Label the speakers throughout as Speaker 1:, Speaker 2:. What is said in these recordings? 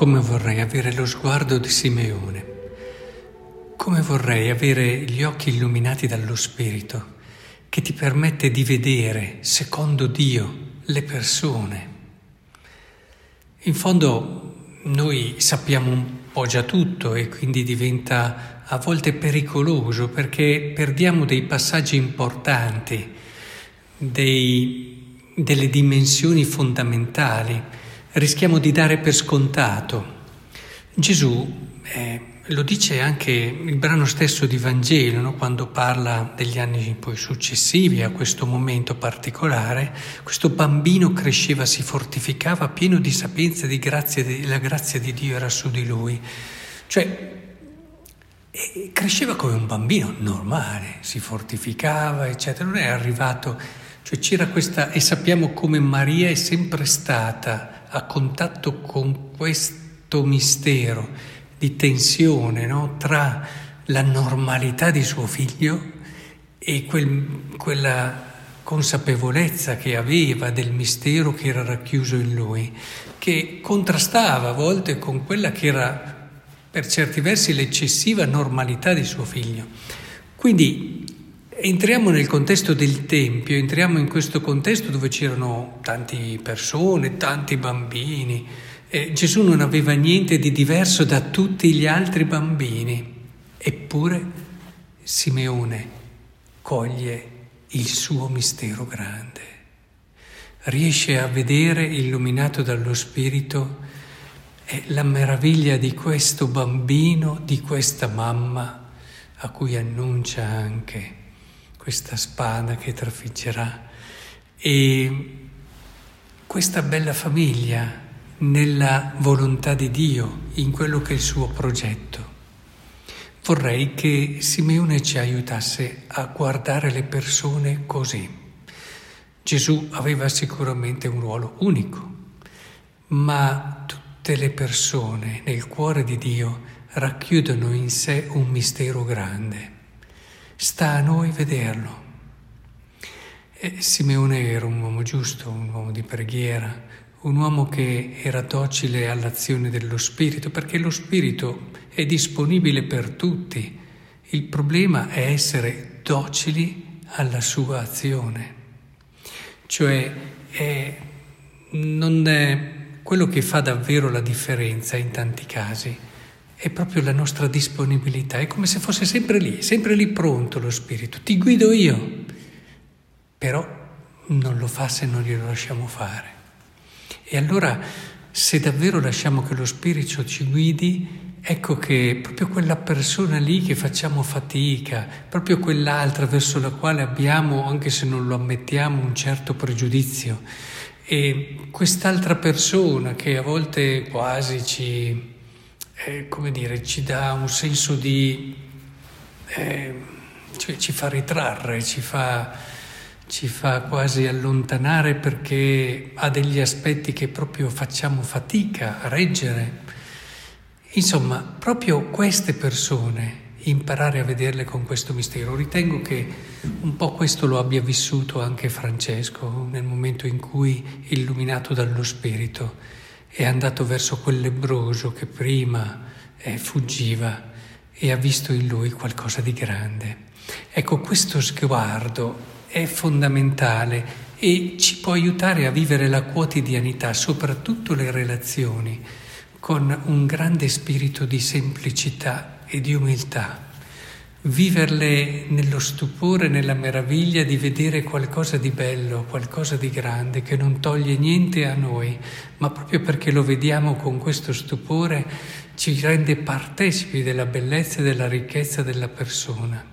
Speaker 1: come vorrei avere lo sguardo di Simeone, come vorrei avere gli occhi illuminati dallo Spirito che ti permette di vedere, secondo Dio, le persone. In fondo noi sappiamo un po' già tutto e quindi diventa a volte pericoloso perché perdiamo dei passaggi importanti, dei, delle dimensioni fondamentali rischiamo di dare per scontato. Gesù eh, lo dice anche il brano stesso di Vangelo, no? quando parla degli anni poi successivi a questo momento particolare, questo bambino cresceva, si fortificava, pieno di sapienza di grazia, la grazia di Dio era su di lui. Cioè, cresceva come un bambino normale, si fortificava, eccetera, non è arrivato, cioè c'era questa, e sappiamo come Maria è sempre stata a contatto con questo mistero di tensione no? tra la normalità di suo figlio e quel, quella consapevolezza che aveva del mistero che era racchiuso in lui, che contrastava a volte con quella che era per certi versi l'eccessiva normalità di suo figlio. Quindi Entriamo nel contesto del Tempio, entriamo in questo contesto dove c'erano tante persone, tanti bambini. Eh, Gesù non aveva niente di diverso da tutti gli altri bambini, eppure Simeone coglie il suo mistero grande. Riesce a vedere, illuminato dallo Spirito, eh, la meraviglia di questo bambino, di questa mamma, a cui annuncia anche questa spada che trafiggerà e questa bella famiglia nella volontà di Dio, in quello che è il suo progetto. Vorrei che Simeone ci aiutasse a guardare le persone così. Gesù aveva sicuramente un ruolo unico, ma tutte le persone nel cuore di Dio racchiudono in sé un mistero grande. Sta a noi vederlo. E Simeone era un uomo giusto, un uomo di preghiera, un uomo che era docile all'azione dello Spirito, perché lo Spirito è disponibile per tutti. Il problema è essere docili alla sua azione. Cioè, è, non è quello che fa davvero la differenza in tanti casi è proprio la nostra disponibilità, è come se fosse sempre lì, sempre lì pronto lo Spirito, ti guido io, però non lo fa se non glielo lasciamo fare. E allora se davvero lasciamo che lo Spirito ci guidi, ecco che proprio quella persona lì che facciamo fatica, proprio quell'altra verso la quale abbiamo, anche se non lo ammettiamo, un certo pregiudizio, e quest'altra persona che a volte quasi ci eh, come dire, ci dà un senso di... Eh, cioè ci fa ritrarre, ci fa, ci fa quasi allontanare perché ha degli aspetti che proprio facciamo fatica a reggere. Insomma, proprio queste persone, imparare a vederle con questo mistero. Ritengo che un po' questo lo abbia vissuto anche Francesco nel momento in cui, illuminato dallo Spirito, è andato verso quel lebroso che prima eh, fuggiva e ha visto in lui qualcosa di grande. Ecco, questo sguardo è fondamentale e ci può aiutare a vivere la quotidianità, soprattutto le relazioni, con un grande spirito di semplicità e di umiltà viverle nello stupore, nella meraviglia di vedere qualcosa di bello, qualcosa di grande che non toglie niente a noi, ma proprio perché lo vediamo con questo stupore ci rende partecipi della bellezza e della ricchezza della persona.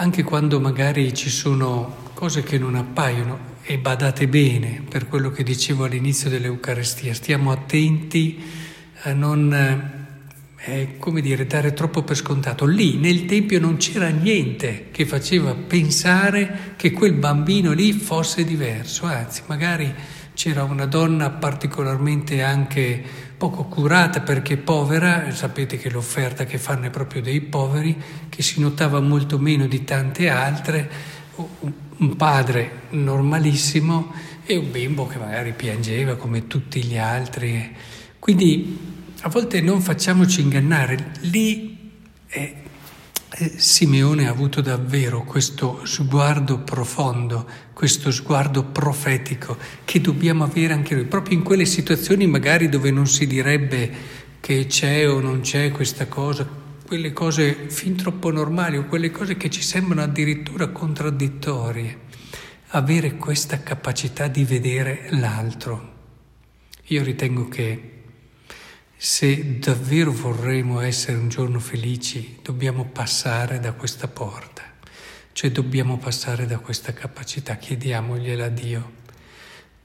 Speaker 1: Anche quando magari ci sono cose che non appaiono, e badate bene per quello che dicevo all'inizio dell'Eucarestia, stiamo attenti a non è come dire, dare troppo per scontato. Lì nel Tempio non c'era niente che faceva pensare che quel bambino lì fosse diverso, anzi magari c'era una donna particolarmente anche poco curata perché povera, sapete che l'offerta che fanno è proprio dei poveri, che si notava molto meno di tante altre, un padre normalissimo e un bimbo che magari piangeva come tutti gli altri Quindi a volte non facciamoci ingannare, lì eh, eh, Simeone ha avuto davvero questo sguardo profondo, questo sguardo profetico che dobbiamo avere anche noi, proprio in quelle situazioni magari dove non si direbbe che c'è o non c'è questa cosa, quelle cose fin troppo normali o quelle cose che ci sembrano addirittura contraddittorie, avere questa capacità di vedere l'altro. Io ritengo che se davvero vorremmo essere un giorno felici, dobbiamo passare da questa porta, cioè dobbiamo passare da questa capacità, chiediamogliela a Dio,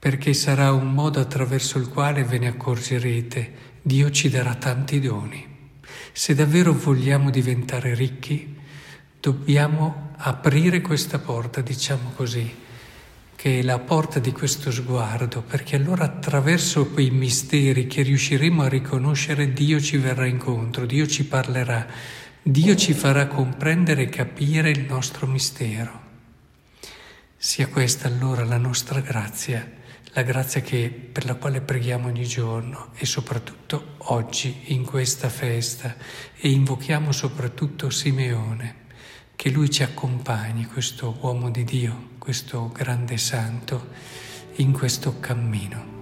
Speaker 1: perché sarà un modo attraverso il quale ve ne accorgerete, Dio ci darà tanti doni. Se davvero vogliamo diventare ricchi, dobbiamo aprire questa porta, diciamo così, che è la porta di questo sguardo, perché allora attraverso quei misteri che riusciremo a riconoscere Dio ci verrà incontro, Dio ci parlerà, Dio ci farà comprendere e capire il nostro mistero. Sia questa allora la nostra grazia, la grazia che, per la quale preghiamo ogni giorno e soprattutto oggi in questa festa e invochiamo soprattutto Simeone che Lui ci accompagni, questo uomo di Dio, questo grande santo, in questo cammino.